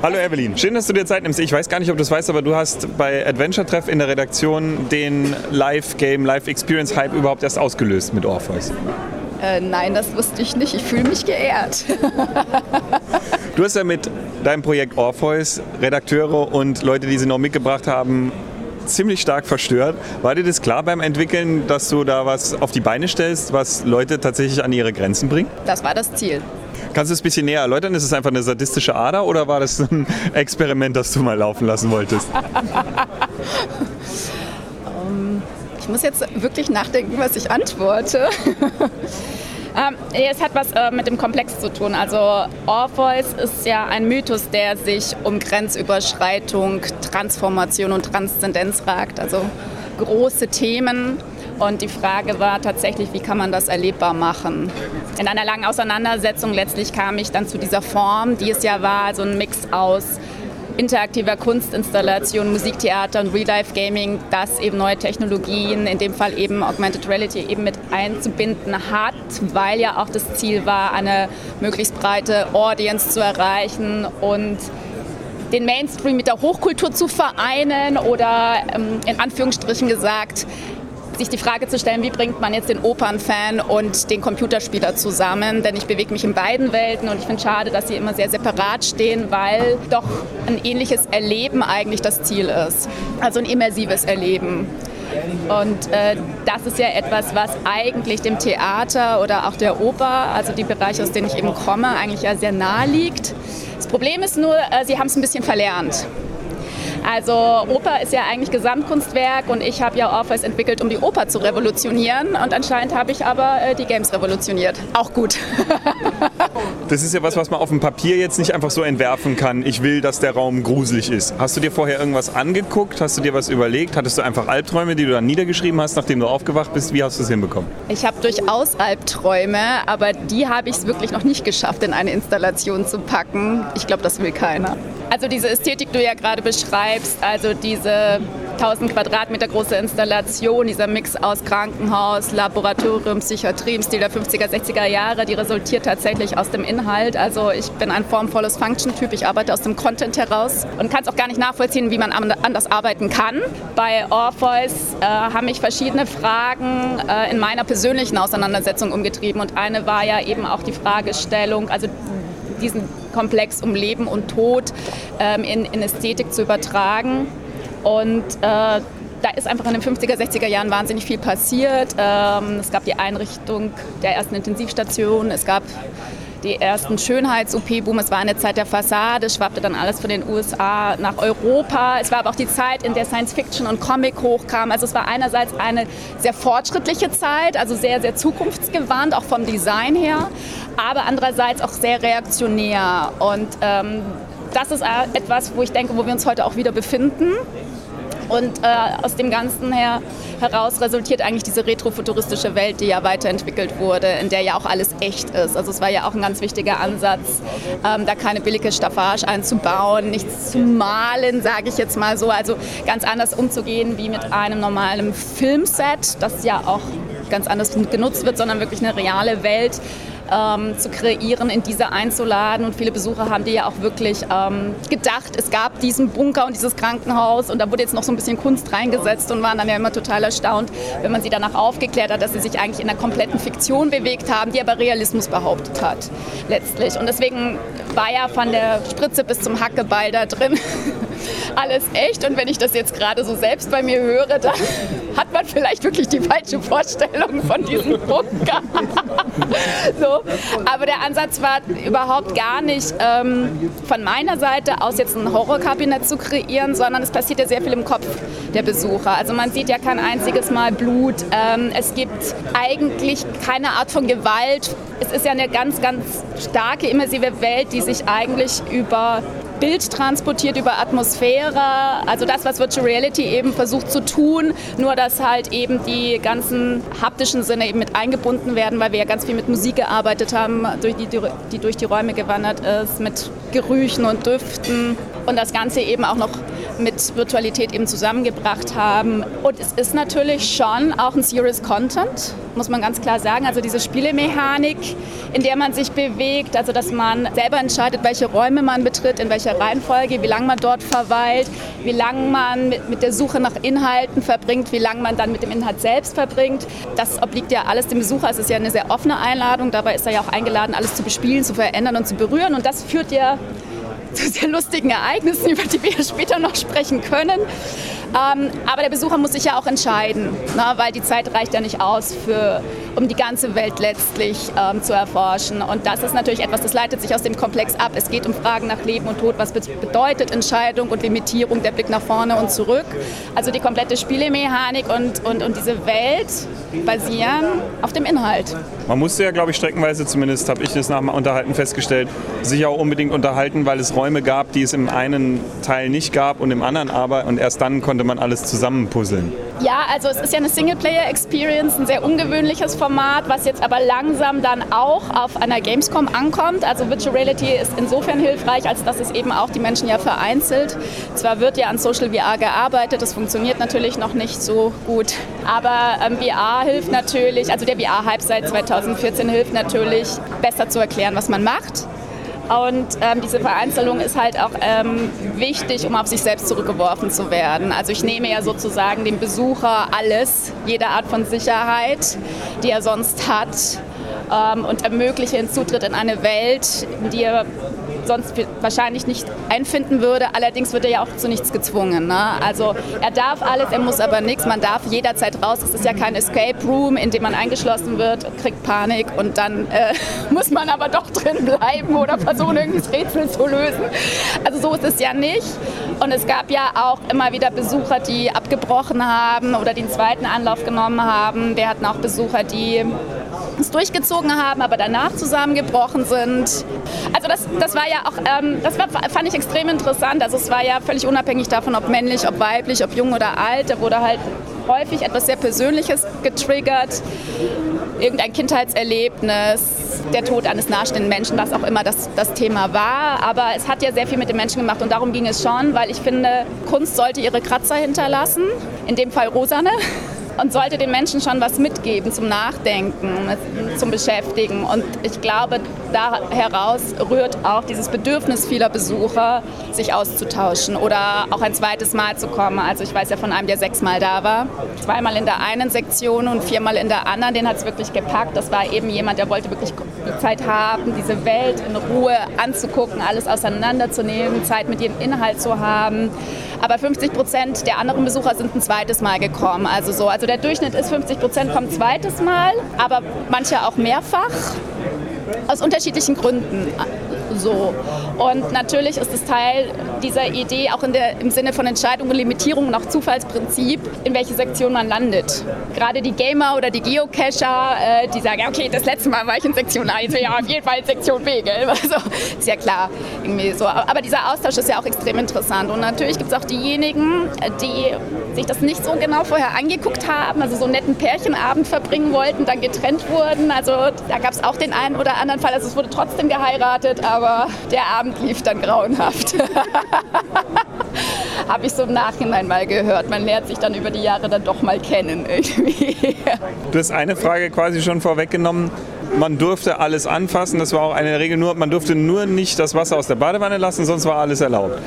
Hallo Evelyn, schön, dass du dir Zeit nimmst. Ich weiß gar nicht, ob du es weißt, aber du hast bei Adventure Treff in der Redaktion den Live-Game, Live-Experience-Hype überhaupt erst ausgelöst mit Orpheus. Äh, nein, das wusste ich nicht. Ich fühle mich geehrt. du hast ja mit deinem Projekt Orpheus Redakteure und Leute, die sie noch mitgebracht haben, ziemlich stark verstört. War dir das klar beim Entwickeln, dass du da was auf die Beine stellst, was Leute tatsächlich an ihre Grenzen bringt? Das war das Ziel. Kannst du es ein bisschen näher erläutern? Ist es einfach eine sadistische Ader oder war das ein Experiment, das du mal laufen lassen wolltest? um, ich muss jetzt wirklich nachdenken, was ich antworte. Ähm, es hat was äh, mit dem Komplex zu tun. Also Orpheus ist ja ein Mythos, der sich um Grenzüberschreitung, Transformation und Transzendenz ragt. Also große Themen. Und die Frage war tatsächlich, wie kann man das erlebbar machen? In einer langen Auseinandersetzung letztlich kam ich dann zu dieser Form, die es ja war, so ein Mix aus interaktiver Kunstinstallation, Musiktheater und Real-Life-Gaming, das eben neue Technologien, in dem Fall eben Augmented Reality, eben mit einzubinden hat, weil ja auch das Ziel war, eine möglichst breite Audience zu erreichen und den Mainstream mit der Hochkultur zu vereinen oder ähm, in Anführungsstrichen gesagt, sich die Frage zu stellen, wie bringt man jetzt den Opernfan und den Computerspieler zusammen? Denn ich bewege mich in beiden Welten und ich finde schade, dass sie immer sehr separat stehen, weil doch ein ähnliches Erleben eigentlich das Ziel ist. Also ein immersives Erleben. Und äh, das ist ja etwas, was eigentlich dem Theater oder auch der Oper, also die Bereiche, aus denen ich eben komme, eigentlich ja sehr nahe liegt. Das Problem ist nur, äh, sie haben es ein bisschen verlernt. Also Oper ist ja eigentlich Gesamtkunstwerk und ich habe ja Orpheus entwickelt, um die Oper zu revolutionieren und anscheinend habe ich aber äh, die Games revolutioniert. Auch gut. das ist ja was, was man auf dem Papier jetzt nicht einfach so entwerfen kann. Ich will, dass der Raum gruselig ist. Hast du dir vorher irgendwas angeguckt? Hast du dir was überlegt? Hattest du einfach Albträume, die du dann niedergeschrieben hast, nachdem du aufgewacht bist? Wie hast du es hinbekommen? Ich habe durchaus Albträume, aber die habe ich es wirklich noch nicht geschafft, in eine Installation zu packen. Ich glaube, das will keiner. Also diese Ästhetik, die du ja gerade beschreibst, also diese 1000 Quadratmeter große Installation, dieser Mix aus Krankenhaus, Laboratorium, Psychiatrie im Stil der 50er, 60er Jahre, die resultiert tatsächlich aus dem Inhalt. Also ich bin ein formvolles Function-Typ, ich arbeite aus dem Content heraus und kann es auch gar nicht nachvollziehen, wie man anders arbeiten kann. Bei Orpheus äh, haben mich verschiedene Fragen äh, in meiner persönlichen Auseinandersetzung umgetrieben und eine war ja eben auch die Fragestellung, also diesen Komplex um Leben und Tod ähm, in, in, Ästhetik zu übertragen. Und äh, da ist einfach in den 50er, 60er Jahren wahnsinnig viel passiert. Ähm, es gab die Einrichtung der ersten Intensivstation, es gab die ersten Schönheits-OP-Boom. Es war eine Zeit der Fassade, schwappte dann alles von den USA nach Europa. Es war aber auch die Zeit, in der Science-Fiction und Comic hochkam. Also es war einerseits eine sehr fortschrittliche Zeit, also sehr, sehr zukunftsgewandt, auch vom Design her, aber andererseits auch sehr reaktionär. Und ähm, das ist etwas, wo ich denke, wo wir uns heute auch wieder befinden. Und äh, aus dem Ganzen her, heraus resultiert eigentlich diese retrofuturistische Welt, die ja weiterentwickelt wurde, in der ja auch alles echt ist. Also es war ja auch ein ganz wichtiger Ansatz, ähm, da keine billige Staffage einzubauen, nichts zu malen, sage ich jetzt mal so. Also ganz anders umzugehen wie mit einem normalen Filmset, das ja auch ganz anders genutzt wird, sondern wirklich eine reale Welt ähm, zu kreieren, in diese einzuladen. Und viele Besucher haben die ja auch wirklich ähm, gedacht, es gab diesen Bunker und dieses Krankenhaus und da wurde jetzt noch so ein bisschen Kunst reingesetzt und waren dann ja immer total erstaunt, wenn man sie danach aufgeklärt hat, dass sie sich eigentlich in einer kompletten Fiktion bewegt haben, die aber Realismus behauptet hat, letztlich. Und deswegen war ja von der Spritze bis zum Hackeball da drin alles echt. Und wenn ich das jetzt gerade so selbst bei mir höre, dann hat man vielleicht wirklich die falsche Vorstellung von diesem Bunker. so. Aber der Ansatz war überhaupt gar nicht ähm, von meiner Seite aus jetzt ein Horrorkabinett zu kreieren, sondern es passiert ja sehr viel im Kopf der Besucher. Also man sieht ja kein einziges Mal Blut. Ähm, es gibt eigentlich keine Art von Gewalt. Es ist ja eine ganz, ganz starke, immersive Welt, die sich eigentlich über Bild transportiert über Atmosphäre, also das, was Virtual Reality eben versucht zu tun, nur dass halt eben die ganzen haptischen Sinne eben mit eingebunden werden, weil wir ja ganz viel mit Musik gearbeitet haben, durch die, die durch die Räume gewandert ist, mit Gerüchen und Düften. und das Ganze eben auch noch mit Virtualität eben zusammengebracht haben. Und es ist natürlich schon auch ein Serious Content, muss man ganz klar sagen. Also diese Spielemechanik, in der man sich bewegt, also dass man selber entscheidet, welche Räume man betritt, in welcher Reihenfolge, wie lange man dort verweilt, wie lange man mit, der Suche nach Inhalten verbringt, wie lange man dann mit dem Inhalt selbst verbringt. Das obliegt ja alles dem Besucher. Es ist ja eine sehr offene Einladung. Dabei ist er ja auch eingeladen, alles zu bespielen, zu verändern und zu berühren. Und das führt ja zu sehr lustigen Ereignissen, über die wir später noch sprechen können. Ähm, aber der Besucher muss sich ja auch entscheiden, ne, weil die Zeit reicht ja nicht aus, für, um die ganze Welt letztlich ähm, zu erforschen. Und das ist natürlich etwas, das leitet sich aus dem Komplex ab. Es geht um Fragen nach Leben und Tod. Was bedeutet Entscheidung und Limitierung, der Blick nach vorne und zurück? Also die komplette Spielemechanik und, und, und diese Welt basieren auf dem Inhalt. Man musste ja, glaube ich, streckenweise, zumindest habe ich das nach dem Unterhalten festgestellt, sich auch unbedingt unterhalten, weil es Räume gab, die es im einen Teil nicht gab und im anderen aber. Und erst dann konnte man alles zusammenpuzzeln. Ja, also es ist ja eine Singleplayer-Experience, ein sehr ungewöhnliches Format, was jetzt aber langsam dann auch auf einer Gamescom ankommt. Also Virtual Reality ist insofern hilfreich, als dass es eben auch die Menschen ja vereinzelt. Zwar wird ja an Social VR gearbeitet, das funktioniert natürlich noch nicht so gut, aber ähm, VR hilft natürlich, also der VR-Hype seit 2014 hilft natürlich, besser zu erklären, was man macht und ähm, diese Vereinzelung ist halt auch ähm, wichtig, um auf sich selbst zurückgeworfen zu werden. Also ich nehme ja sozusagen dem Besucher alles, jede Art von Sicherheit, die er sonst hat ähm, und ermögliche den Zutritt in eine Welt, in die er sonst wahrscheinlich nicht einfinden würde. Allerdings wird er ja auch zu nichts gezwungen. Ne? Also er darf alles, er muss aber nichts. Man darf jederzeit raus. Es ist ja kein Escape Room, in dem man eingeschlossen wird, kriegt Panik und dann äh, muss man aber doch drin bleiben oder versuchen, irgendwie das Rätsel zu lösen. Also so ist es ja nicht. Und es gab ja auch immer wieder Besucher, die abgebrochen haben oder den zweiten Anlauf genommen haben. Wir hatten auch Besucher, die es durchgezogen haben, aber danach zusammengebrochen sind. Also das, das war ja auch, ähm, das war, fand ich extrem interessant. Also es war ja völlig unabhängig davon, ob männlich, ob weiblich, ob jung oder alt. Da wurde halt häufig etwas sehr Persönliches getriggert. Irgendein Kindheitserlebnis, der Tod eines nahestehenden Menschen, was auch immer das, das Thema war. Aber es hat ja sehr viel mit den Menschen gemacht und darum ging es schon, weil ich finde, Kunst sollte ihre Kratzer hinterlassen. In dem Fall rosane und sollte den Menschen schon was mitgeben zum Nachdenken, zum Beschäftigen. Und ich glaube, da heraus rührt auch dieses Bedürfnis vieler Besucher, sich auszutauschen oder auch ein zweites Mal zu kommen. Also ich weiß ja von einem, der sechsmal da war, zweimal in der einen Sektion und viermal in der anderen. Den hat es wirklich gepackt. Das war eben jemand, der wollte wirklich die Zeit haben, diese Welt in Ruhe anzugucken, alles auseinanderzunehmen, Zeit mit ihrem Inhalt zu haben. Aber 50 Prozent der anderen Besucher sind ein zweites Mal gekommen. Also so, also der Durchschnitt ist 50 Prozent kommen zweites Mal, aber manche auch mehrfach aus unterschiedlichen Gründen so. Und natürlich ist es Teil dieser Idee, auch der, im Sinne von Entscheidungen und Limitierungen nach Zufallsprinzip, in welche Sektion man landet. Gerade die Gamer oder die Geocacher, äh, die sagen, okay, das letzte Mal war ich in Sektion A, also ja, auf jeden Fall in Sektion B, gell? Also, ist ja klar, irgendwie so. Aber dieser Austausch ist ja auch extrem interessant. Und natürlich gibt es auch diejenigen, die sich das nicht so genau vorher angeguckt haben, also so einen netten Pärchenabend verbringen wollten, dann getrennt wurden. Also da gab es auch den einen oder anderen Fall. Also es wurde trotzdem geheiratet, aber der Abend lief dann grauenhaft. Habe ich so im Nachhinein mal gehört. Man lernt sich dann über die Jahre dann doch mal kennen irgendwie. Du hast eine Frage quasi schon vorweggenommen man durfte alles anfassen. Das war auch eine Regel, nur, man durfte nur nicht das Wasser aus der Badewanne lassen, sonst war alles erlaubt.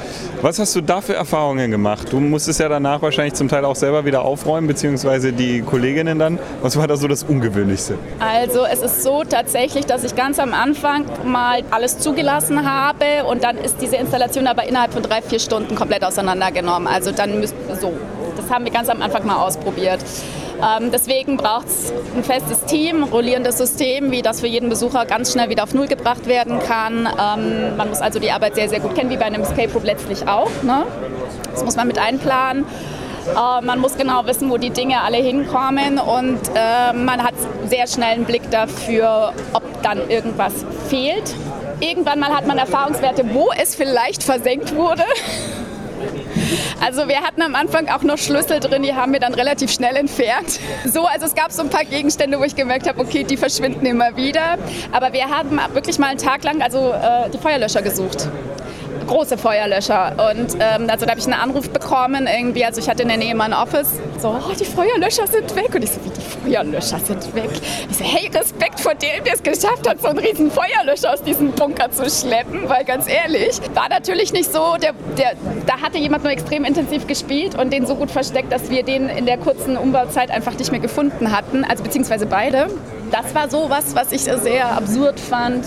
Was hast du da für Erfahrungen gemacht? Du musstest ja danach wahrscheinlich zum Teil auch selber wieder aufräumen, beziehungsweise die Kolleginnen dann. Was war da so das Ungewöhnlichste? Also es ist so tatsächlich, dass ich ganz am Anfang mal alles zugelassen habe und dann ist diese Installation aber innerhalb von drei, vier Stunden komplett auseinandergenommen. Also dann müsst, so, das haben wir ganz am Anfang mal ausprobiert. Ähm, deswegen braucht es ein festes Team, rollierendes System, wie das für jeden Besucher ganz schnell wieder auf Null gebracht werden kann. Ähm, man muss also die Arbeit sehr, sehr gut kennen, wie bei einem Escape Room letztlich auch. Ne? Das muss man mit einplanen. Äh, man muss genau wissen, wo die Dinge alle hinkommen und äh, man hat sehr schnell einen Blick dafür, ob dann irgendwas fehlt. Irgendwann mal hat man Erfahrungswerte, wo es vielleicht versenkt wurde. Also wir hatten am Anfang auch noch Schlüssel drin, die haben wir dann relativ schnell entfernt. So, also es gab so ein paar Gegenstände, wo ich gemerkt habe, okay, die verschwinden immer wieder. Aber wir haben wirklich mal einen Tag lang also äh, die Feuerlöscher gesucht große Feuerlöscher. Und ähm, also da habe ich einen Anruf bekommen, irgendwie, also ich hatte in der Nähe mein Office, so, oh, die Feuerlöscher sind weg. Und ich so, wie die Feuerlöscher sind weg? Ich so, hey, Respekt vor dem, der es geschafft hat, so einen riesen Feuerlöscher aus diesem Bunker zu schleppen, weil ganz ehrlich, war natürlich nicht so, der, der, da hatte jemand nur extrem intensiv gespielt und den so gut versteckt, dass wir den in der kurzen Umbauzeit einfach nicht mehr gefunden hatten, also beziehungsweise beide. Das war so was, was ich sehr absurd fand.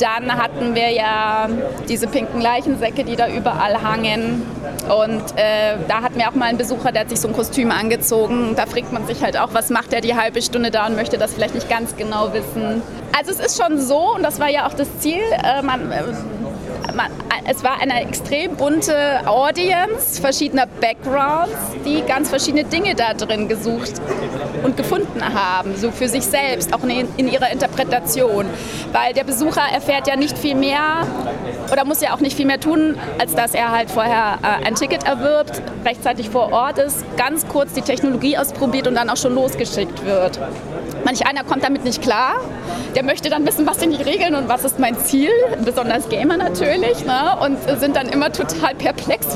Dann hatten wir ja diese pinken Leichensäcke, die da überall hangen. Und äh, da hatten wir auch mal einen Besucher, der hat sich so ein Kostüm angezogen. Da fragt man sich halt auch, was macht er die halbe Stunde da und möchte das vielleicht nicht ganz genau wissen. Also es ist schon so, und das war ja auch das Ziel, äh, man, äh, es war eine extrem bunte Audience verschiedener Backgrounds, die ganz verschiedene Dinge da drin gesucht und gefunden haben, so für sich selbst, auch in, in ihrer Interpretation. Weil der Besucher erfährt ja nicht viel mehr oder muss ja auch nicht viel mehr tun, als dass er halt vorher äh, ein Ticket erwirbt, rechtzeitig vor Ort ist, ganz kurz die Technologie ausprobiert und dann auch schon losgeschickt wird. Manch einer kommt damit nicht klar. Der möchte dann wissen, was sind die Regeln und was ist mein Ziel, besonders Gamer natürlich, ne? und sind dann immer total perplex,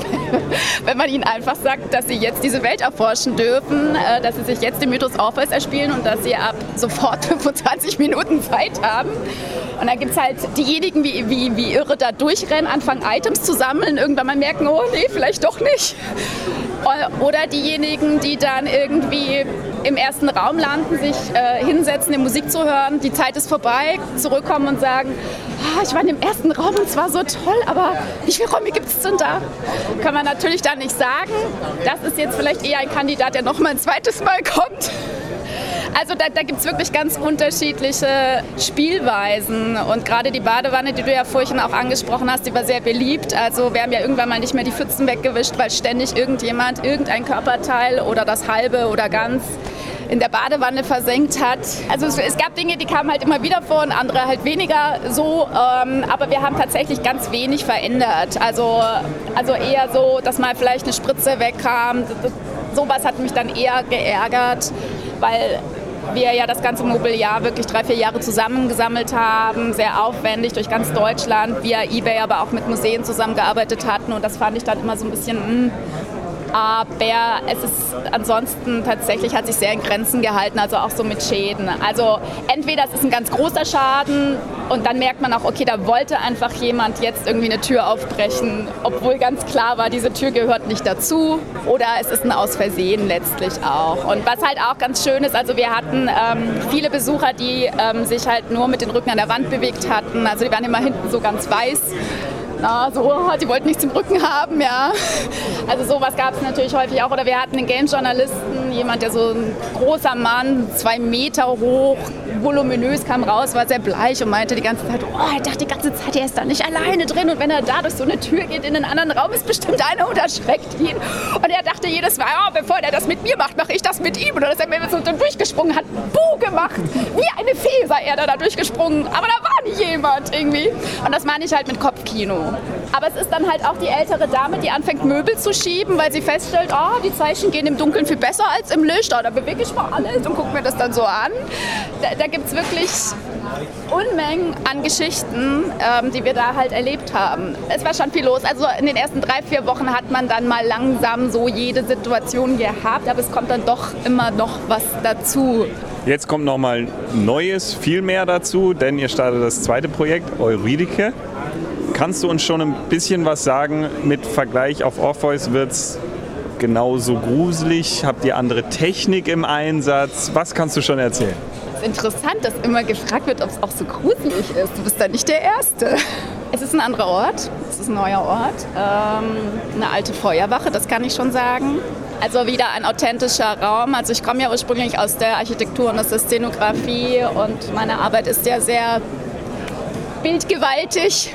wenn man ihnen einfach sagt, dass sie jetzt diese Welt erforschen dürfen, äh, dass sie sich jetzt den Mythos Orpheus erspielen und dass sie ab sofort 25 Minuten Zeit haben. Und dann gibt es halt diejenigen, wie, wie, wie irre da durchrennen, anfangen Items zu sammeln, irgendwann mal merken, oh nee, vielleicht doch nicht. Oder diejenigen, die dann irgendwie im ersten Raum landen, sich äh, hinsetzen, die Musik zu hören, die Zeit ist vorbei, zurückkommen und sagen, oh, ich war in dem ersten Raum und es war so toll, aber wie viele Räume gibt es denn da? Kann man natürlich dann nicht sagen. Das ist jetzt vielleicht eher ein Kandidat, der noch mal ein zweites Mal kommt. Also da, da gibt es wirklich ganz unterschiedliche Spielweisen. Und gerade die Badewanne, die du ja vorhin auch angesprochen hast, die war sehr beliebt. Also wir haben ja irgendwann mal nicht mehr die Pfützen weggewischt, weil ständig irgendjemand irgendein Körperteil oder das halbe oder ganz in der Badewanne versenkt hat. Also es, es, gab Dinge, die kamen halt immer wieder vor und andere halt weniger so. Ähm, aber wir haben tatsächlich ganz wenig verändert. Also, also eher so, dass mal vielleicht eine Spritze wegkam. Sowas hat mich dann eher geärgert, weil wir ja das ganze Mobiliar wirklich drei, vier Jahre zusammengesammelt haben, sehr aufwendig durch ganz Deutschland, via Ebay, aber auch mit Museen zusammengearbeitet hatten. Und das fand ich dann immer so ein bisschen, mh, hm, aber es ist ansonsten tatsächlich hat sich sehr in Grenzen gehalten, also auch so mit Schäden. Also entweder es ist ein ganz großer Schaden und dann merkt man auch, okay, da wollte einfach jemand jetzt irgendwie eine Tür aufbrechen, obwohl ganz klar war, diese Tür gehört nicht dazu oder es ist ein Aus Versehen letztlich auch. Und was halt auch ganz schön ist, also wir hatten ähm, viele Besucher, die ähm, sich halt nur mit den Rücken an der Wand bewegt hatten, also die waren immer hinten so ganz weiß na, so, die wollten nichts im Rücken haben, ja. Also sowas gab es natürlich häufig auch. Oder wir hatten einen Game-Journalisten, jemand, der so ein großer Mann, zwei Meter hoch, voluminös kam raus, war sehr bleich und meinte die ganze Zeit, oh, er dachte die ganze Zeit, er ist da nicht alleine drin und wenn er da durch so eine Tür geht in einen anderen Raum, ist bestimmt einer und erschreckt ihn. Und er dachte jedes Mal, oh, bevor er das mit mir macht, mache ich das mit ihm. Dann ist er mir so durchgesprungen, hat Buh gemacht. Wie eine Fee sei er da durchgesprungen. Aber da war nie jemand irgendwie. Und das meine ich halt mit Kopfkino. Aber es ist dann halt auch die ältere Dame, die anfängt Möbel zu schieben, weil sie feststellt, oh, die Zeichen gehen im Dunkeln viel besser als im Licht. Oh, da bewege ich mal alles und gucke mir das dann so an. Da, da gibt es wirklich Unmengen an Geschichten, ähm, die wir da halt erlebt haben. Es war schon viel los. Also in den ersten drei, vier Wochen hat man dann mal langsam so jede Situation gehabt, aber es kommt dann doch immer noch was dazu. Jetzt kommt noch mal Neues, viel mehr dazu, denn ihr startet das zweite Projekt, Euridike. Kannst du uns schon ein bisschen was sagen? Mit Vergleich auf Orpheus wird es genauso gruselig? Habt ihr andere Technik im Einsatz? Was kannst du schon erzählen? Es ist interessant, dass immer gefragt wird, ob es auch so gruselig ist. Du bist da nicht der Erste. Es ist ein anderer Ort, es ist ein neuer Ort, ähm, eine alte Feuerwache, das kann ich schon sagen. Also wieder ein authentischer Raum. Also ich komme ja ursprünglich aus der Architektur und aus der Szenografie und meine Arbeit ist ja sehr bildgewaltig.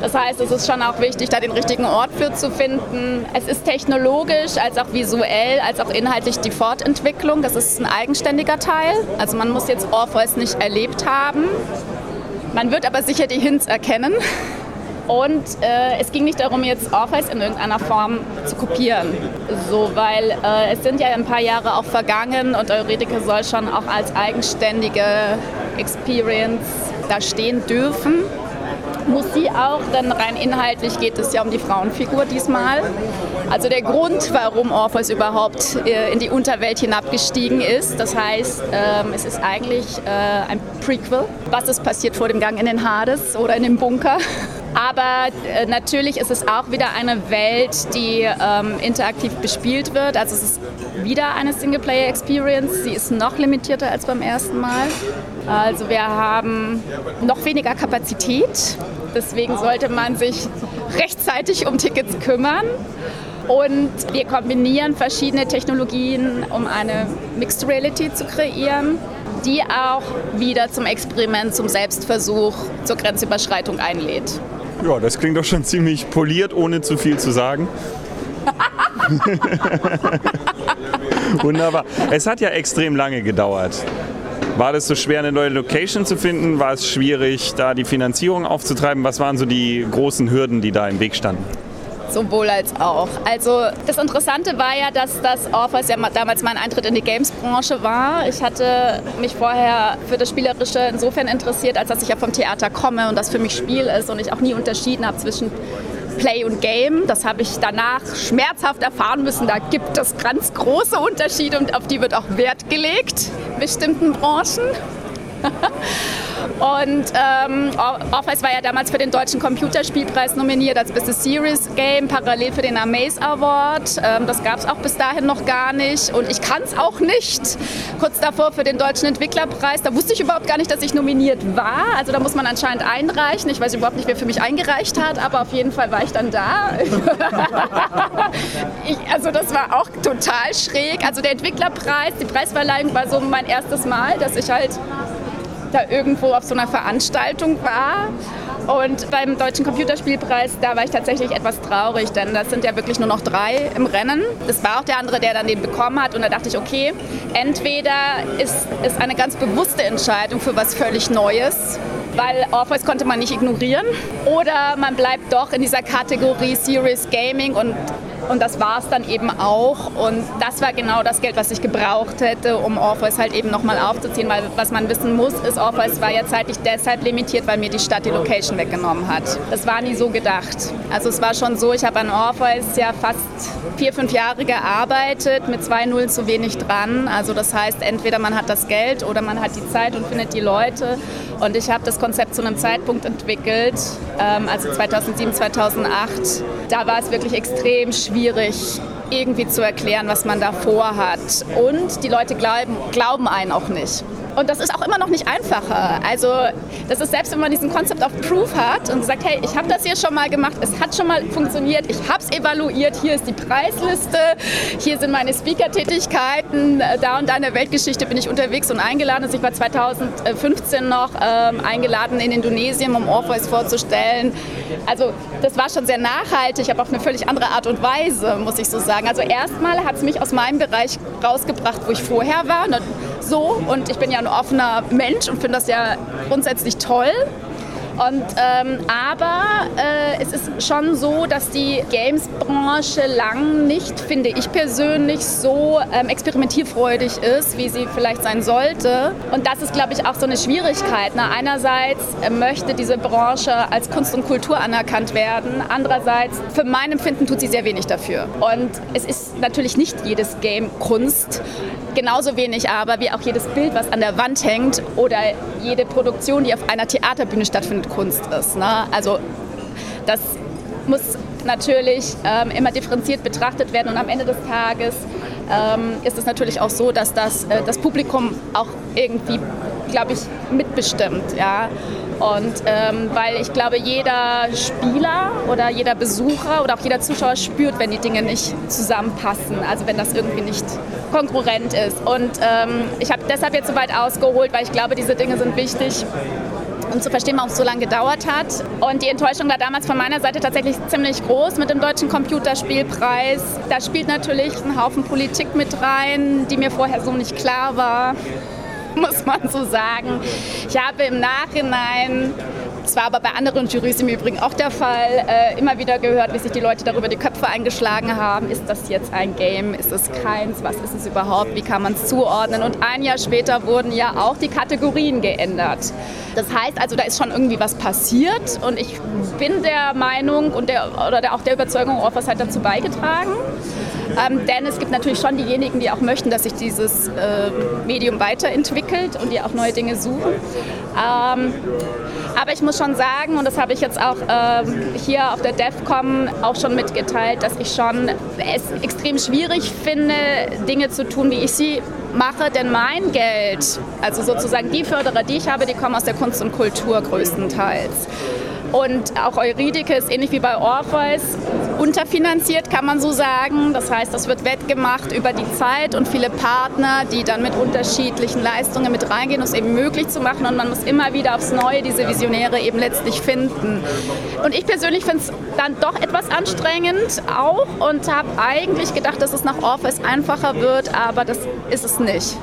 Das heißt, es ist schon auch wichtig, da den richtigen Ort für zu finden. Es ist technologisch, als auch visuell, als auch inhaltlich die Fortentwicklung. Das ist ein eigenständiger Teil. Also man muss jetzt Orpheus nicht erlebt haben. Man wird aber sicher die Hints erkennen. Und äh, es ging nicht darum, jetzt Orpheus in irgendeiner Form zu kopieren. So, weil äh, es sind ja ein paar Jahre auch vergangen und Euridike soll schon auch als eigenständige Experience da stehen dürfen. Muss sie auch, denn rein inhaltlich geht es ja um die Frauenfigur diesmal. Also der Grund, warum Orpheus überhaupt äh, in die Unterwelt hinabgestiegen ist. Das heißt, ähm, es ist eigentlich äh, ein Prequel. Was ist passiert vor dem Gang in den Hades oder in dem Bunker? Aber äh, natürlich ist es auch wieder eine Welt, die ähm, interaktiv bespielt wird. Also es ist wieder eine Singleplayer-Experience. Sie ist noch limitierter als beim ersten Mal. Also wir haben noch weniger Kapazität. Deswegen sollte man sich rechtzeitig um Tickets kümmern. Und wir kombinieren verschiedene Technologien, um eine Mixed Reality zu kreieren, die auch wieder zum Experiment, zum Selbstversuch, zur Grenzüberschreitung einlädt. Ja, das klingt doch schon ziemlich poliert, ohne zu viel zu sagen. Wunderbar. Es hat ja extrem lange gedauert. War das so schwer, eine neue Location zu finden? War es schwierig, da die Finanzierung aufzutreiben? Was waren so die großen Hürden, die da im Weg standen? Sowohl als auch. Also das Interessante war ja, dass das Orpheus ja damals mein Eintritt in die Games-Branche war. Ich hatte mich vorher für das Spielerische insofern interessiert, als dass ich ja vom Theater komme und das für mich Spiel ist und ich auch nie unterschieden habe zwischen Play und Game. Das habe ich danach schmerzhaft erfahren müssen. Da gibt es ganz große Unterschiede und auf die wird auch Wert gelegt bestimmten Branchen. Und ähm, Office war ja damals für den Deutschen Computerspielpreis nominiert als Business Series Game, parallel für den Amaze Award. Ähm, das gab es auch bis dahin noch gar nicht und ich kann es auch nicht. Kurz davor für den Deutschen Entwicklerpreis, da wusste ich überhaupt gar nicht, dass ich nominiert war. Also da muss man anscheinend einreichen. Ich weiß überhaupt nicht, wer für mich eingereicht hat, aber auf jeden Fall war ich dann da. ich, also das war auch total schräg. Also der Entwicklerpreis, die Preisverleihung war so mein erstes Mal, dass ich halt da irgendwo auf so einer Veranstaltung war. Und beim Deutschen Computerspielpreis, da war ich tatsächlich etwas traurig, denn das sind ja wirklich nur noch drei im Rennen. Das war auch der andere, der dann den bekommen hat. Und da dachte ich, okay, entweder ist es eine ganz bewusste Entscheidung für was völlig Neues, weil Orpheus konnte man nicht ignorieren, oder man bleibt doch in dieser Kategorie Serious Gaming und und das war es dann eben auch. Und das war genau das Geld, was ich gebraucht hätte, um Orpheus halt eben nochmal aufzuziehen. Weil was man wissen muss, ist, Orpheus war ja zeitlich deshalb limitiert, weil mir die Stadt die Location weggenommen hat. Das war nie so gedacht. Also es war schon so, ich habe an Orpheus ja fast vier, fünf Jahre gearbeitet, mit zwei Nullen zu wenig dran. Also das heißt, entweder man hat das Geld oder man hat die Zeit und findet die Leute. Und ich habe das Konzept zu einem Zeitpunkt entwickelt, ähm, also 2007, 2008. Da war es wirklich extrem schwierig, irgendwie zu erklären, was man da vorhat. Und die Leute glauben, glauben einen auch nicht. Und das ist auch immer noch nicht einfacher. Also das ist selbst, wenn man diesen Concept of Proof hat und sagt, hey, ich habe das hier schon mal gemacht, es hat schon mal funktioniert, ich habe es evaluiert, hier ist die Preisliste, hier sind meine Speaker-Tätigkeiten, da und da in der Weltgeschichte bin ich unterwegs und eingeladen. Also ich war 2015 noch ähm, eingeladen in Indonesien, um Orpheus vorzustellen. Also das war schon sehr nachhaltig, aber auf eine völlig andere Art und Weise, muss ich so sagen. Also erstmal hat es mich aus meinem Bereich rausgebracht, wo ich vorher war. So, und ich bin ja ein offener Mensch und finde das ja grundsätzlich toll. Und, ähm, aber äh, es ist schon so, dass die Games-Branche lang nicht, finde ich persönlich, so ähm, experimentierfreudig ist, wie sie vielleicht sein sollte. Und das ist, glaube ich, auch so eine Schwierigkeit. Ne? Einerseits äh, möchte diese Branche als Kunst und Kultur anerkannt werden. Andererseits, für mein Empfinden, tut sie sehr wenig dafür. Und es ist natürlich nicht jedes Game Kunst. Genauso wenig aber wie auch jedes Bild, was an der Wand hängt oder jede Produktion, die auf einer Theaterbühne stattfindet, Kunst ist. Ne? Also das muss natürlich ähm, immer differenziert betrachtet werden und am Ende des Tages ähm, ist es natürlich auch so, dass das, äh, das Publikum auch irgendwie, glaube ich, mitbestimmt. Ja? Und ähm, weil ich glaube, jeder Spieler oder jeder Besucher oder auch jeder Zuschauer spürt, wenn die Dinge nicht zusammenpassen, also wenn das irgendwie nicht konkurrent ist. Und ähm, ich habe deshalb jetzt so weit ausgeholt, weil ich glaube, diese Dinge sind wichtig um zu verstehen, warum es so lange gedauert hat. Und die Enttäuschung war damals von meiner Seite tatsächlich ziemlich groß mit dem Deutschen Computerspielpreis. Da spielt natürlich ein Haufen Politik mit rein, die mir vorher so nicht klar war, muss man so sagen. Ich habe im Nachhinein Es war aber bei anderen Jurys im Übrigen auch der Fall. Äh, immer wieder gehört, wie sich die Leute darüber die Köpfe eingeschlagen haben. Ist das jetzt ein Game? Ist es keins? Was ist es überhaupt? Wie kann man es zuordnen? Und ein Jahr später wurden ja auch die Kategorien geändert. Das heißt also, da ist schon irgendwie was passiert und ich bin der Meinung und der, oder der, auch der Überzeugung, Offers hat dazu beigetragen. Ähm, denn es gibt natürlich schon diejenigen, die auch möchten, dass sich dieses äh, Medium weiterentwickelt und die auch neue Dinge suchen. Ähm, aber ich muss schon sagen, und das habe ich jetzt auch äh, hier auf der DEFCOM auch schon mitgeteilt, dass ich schon es extrem schwierig finde, Dinge zu tun, wie ich sie mache. Denn mein Geld, also sozusagen die Förderer, die ich habe, die kommen aus der Kunst und Kultur größtenteils. Und auch Euridike ist ähnlich wie bei Orpheus unterfinanziert, kann man so sagen. Das heißt, das wird wettgemacht über die Zeit und viele Partner, die dann mit unterschiedlichen Leistungen mit reingehen, um es eben möglich zu machen. Und man muss immer wieder aufs Neue diese Visionäre eben letztlich finden. Und ich persönlich finde es dann doch etwas anstrengend auch und habe eigentlich gedacht, dass es nach Orpheus einfacher wird, aber das ist es nicht.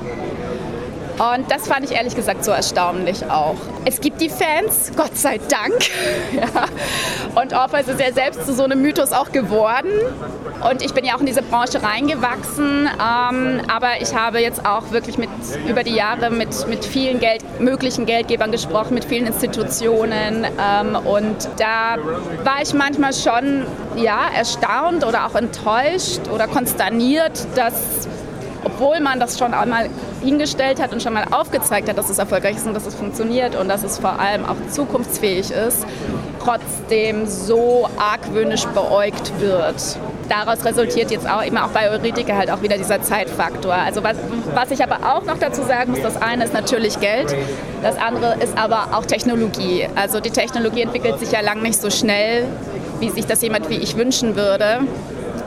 Und das fand ich ehrlich gesagt so erstaunlich auch. Es gibt die Fans, Gott sei Dank. ja. Und Orpheus ist ja selbst zu so einem Mythos auch geworden. Und ich bin ja auch in diese Branche reingewachsen. Ähm, aber ich habe jetzt auch wirklich mit, über die Jahre mit, mit vielen Geld, möglichen Geldgebern gesprochen, mit vielen Institutionen. Ähm, und da war ich manchmal schon ja, erstaunt oder auch enttäuscht oder konsterniert, dass obwohl man das schon einmal hingestellt hat und schon mal aufgezeigt hat, dass es erfolgreich ist und dass es funktioniert und dass es vor allem auch zukunftsfähig ist, trotzdem so argwöhnisch beäugt wird. Daraus resultiert jetzt auch immer auch bei Euridike halt auch wieder dieser Zeitfaktor. Also was, was ich aber auch noch dazu sagen muss, das eine ist natürlich Geld, das andere ist aber auch Technologie. Also die Technologie entwickelt sich ja lang nicht so schnell, wie sich das jemand wie ich wünschen würde.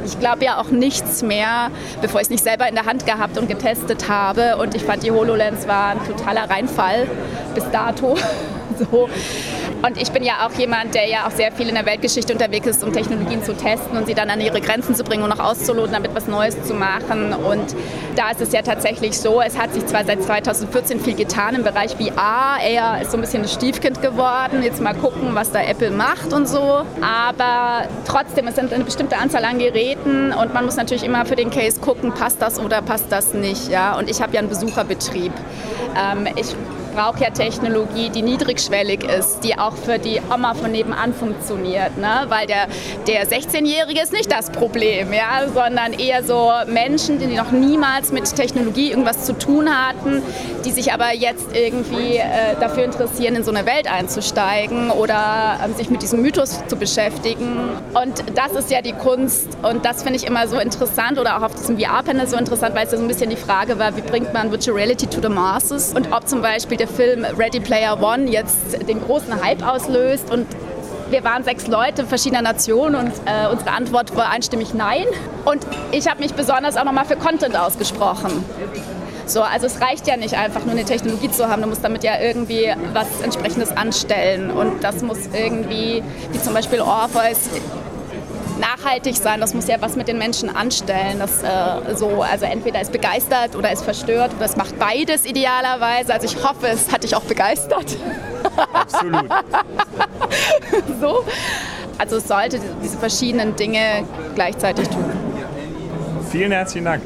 Ich glaube ja auch nichts mehr, bevor ich es nicht selber in der Hand gehabt und getestet habe. Und ich fand, die HoloLens war ein totaler Reinfall bis dato. so. Und ich bin ja auch jemand, der ja auch sehr viel in der Weltgeschichte unterwegs ist, um Technologien zu testen und sie dann an ihre Grenzen zu bringen und auch auszuloten, damit was Neues zu machen. Und da ist es ja tatsächlich so, es hat sich zwar seit 2014 viel getan im Bereich VR. Er ist so ein bisschen das Stiefkind geworden. Jetzt mal gucken, was da Apple macht und so. Aber trotzdem, es sind eine bestimmte Anzahl an Geräten und man muss natürlich immer für den Case gucken, passt das oder passt das nicht. Ja? Und ich habe ja einen Besucherbetrieb. Ähm, ich brauche ja Technologie, die niedrigschwellig ist, die auch für die Oma von nebenan funktioniert. Ne? Weil der, der 16-Jährige ist nicht das Problem, ja? sondern eher so Menschen, die noch niemals mit Technologie irgendwas zu tun hatten, die sich aber jetzt irgendwie äh, dafür interessieren, in so eine Welt einzusteigen oder äh, sich mit diesem Mythos zu beschäftigen. Und das ist ja die Kunst und das finde ich immer so interessant oder auch auf diesem VR-Panel so interessant, weil es ja so ein bisschen die Frage war, wie bringt man Virtual Reality to the Masses und ob zum Beispiel der Film Ready Player One jetzt den großen Hype auslöst und wir waren sechs Leute verschiedener Nationen und äh, unsere Antwort war einstimmig Nein. Und ich habe mich besonders auch nochmal für Content ausgesprochen. So, also es reicht ja nicht einfach nur eine Technologie zu haben, du musst damit ja irgendwie was entsprechendes anstellen und das muss irgendwie, wie zum Beispiel Orpheus, nachhaltig sein, das muss ja was mit den Menschen anstellen. Das, äh, so, also entweder ist begeistert oder ist verstört oder es macht beides idealerweise. Also ich hoffe, es hat dich auch begeistert. Absolut. so. Also es sollte diese verschiedenen Dinge gleichzeitig tun. Vielen herzlichen Dank.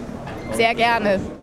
Sehr gerne.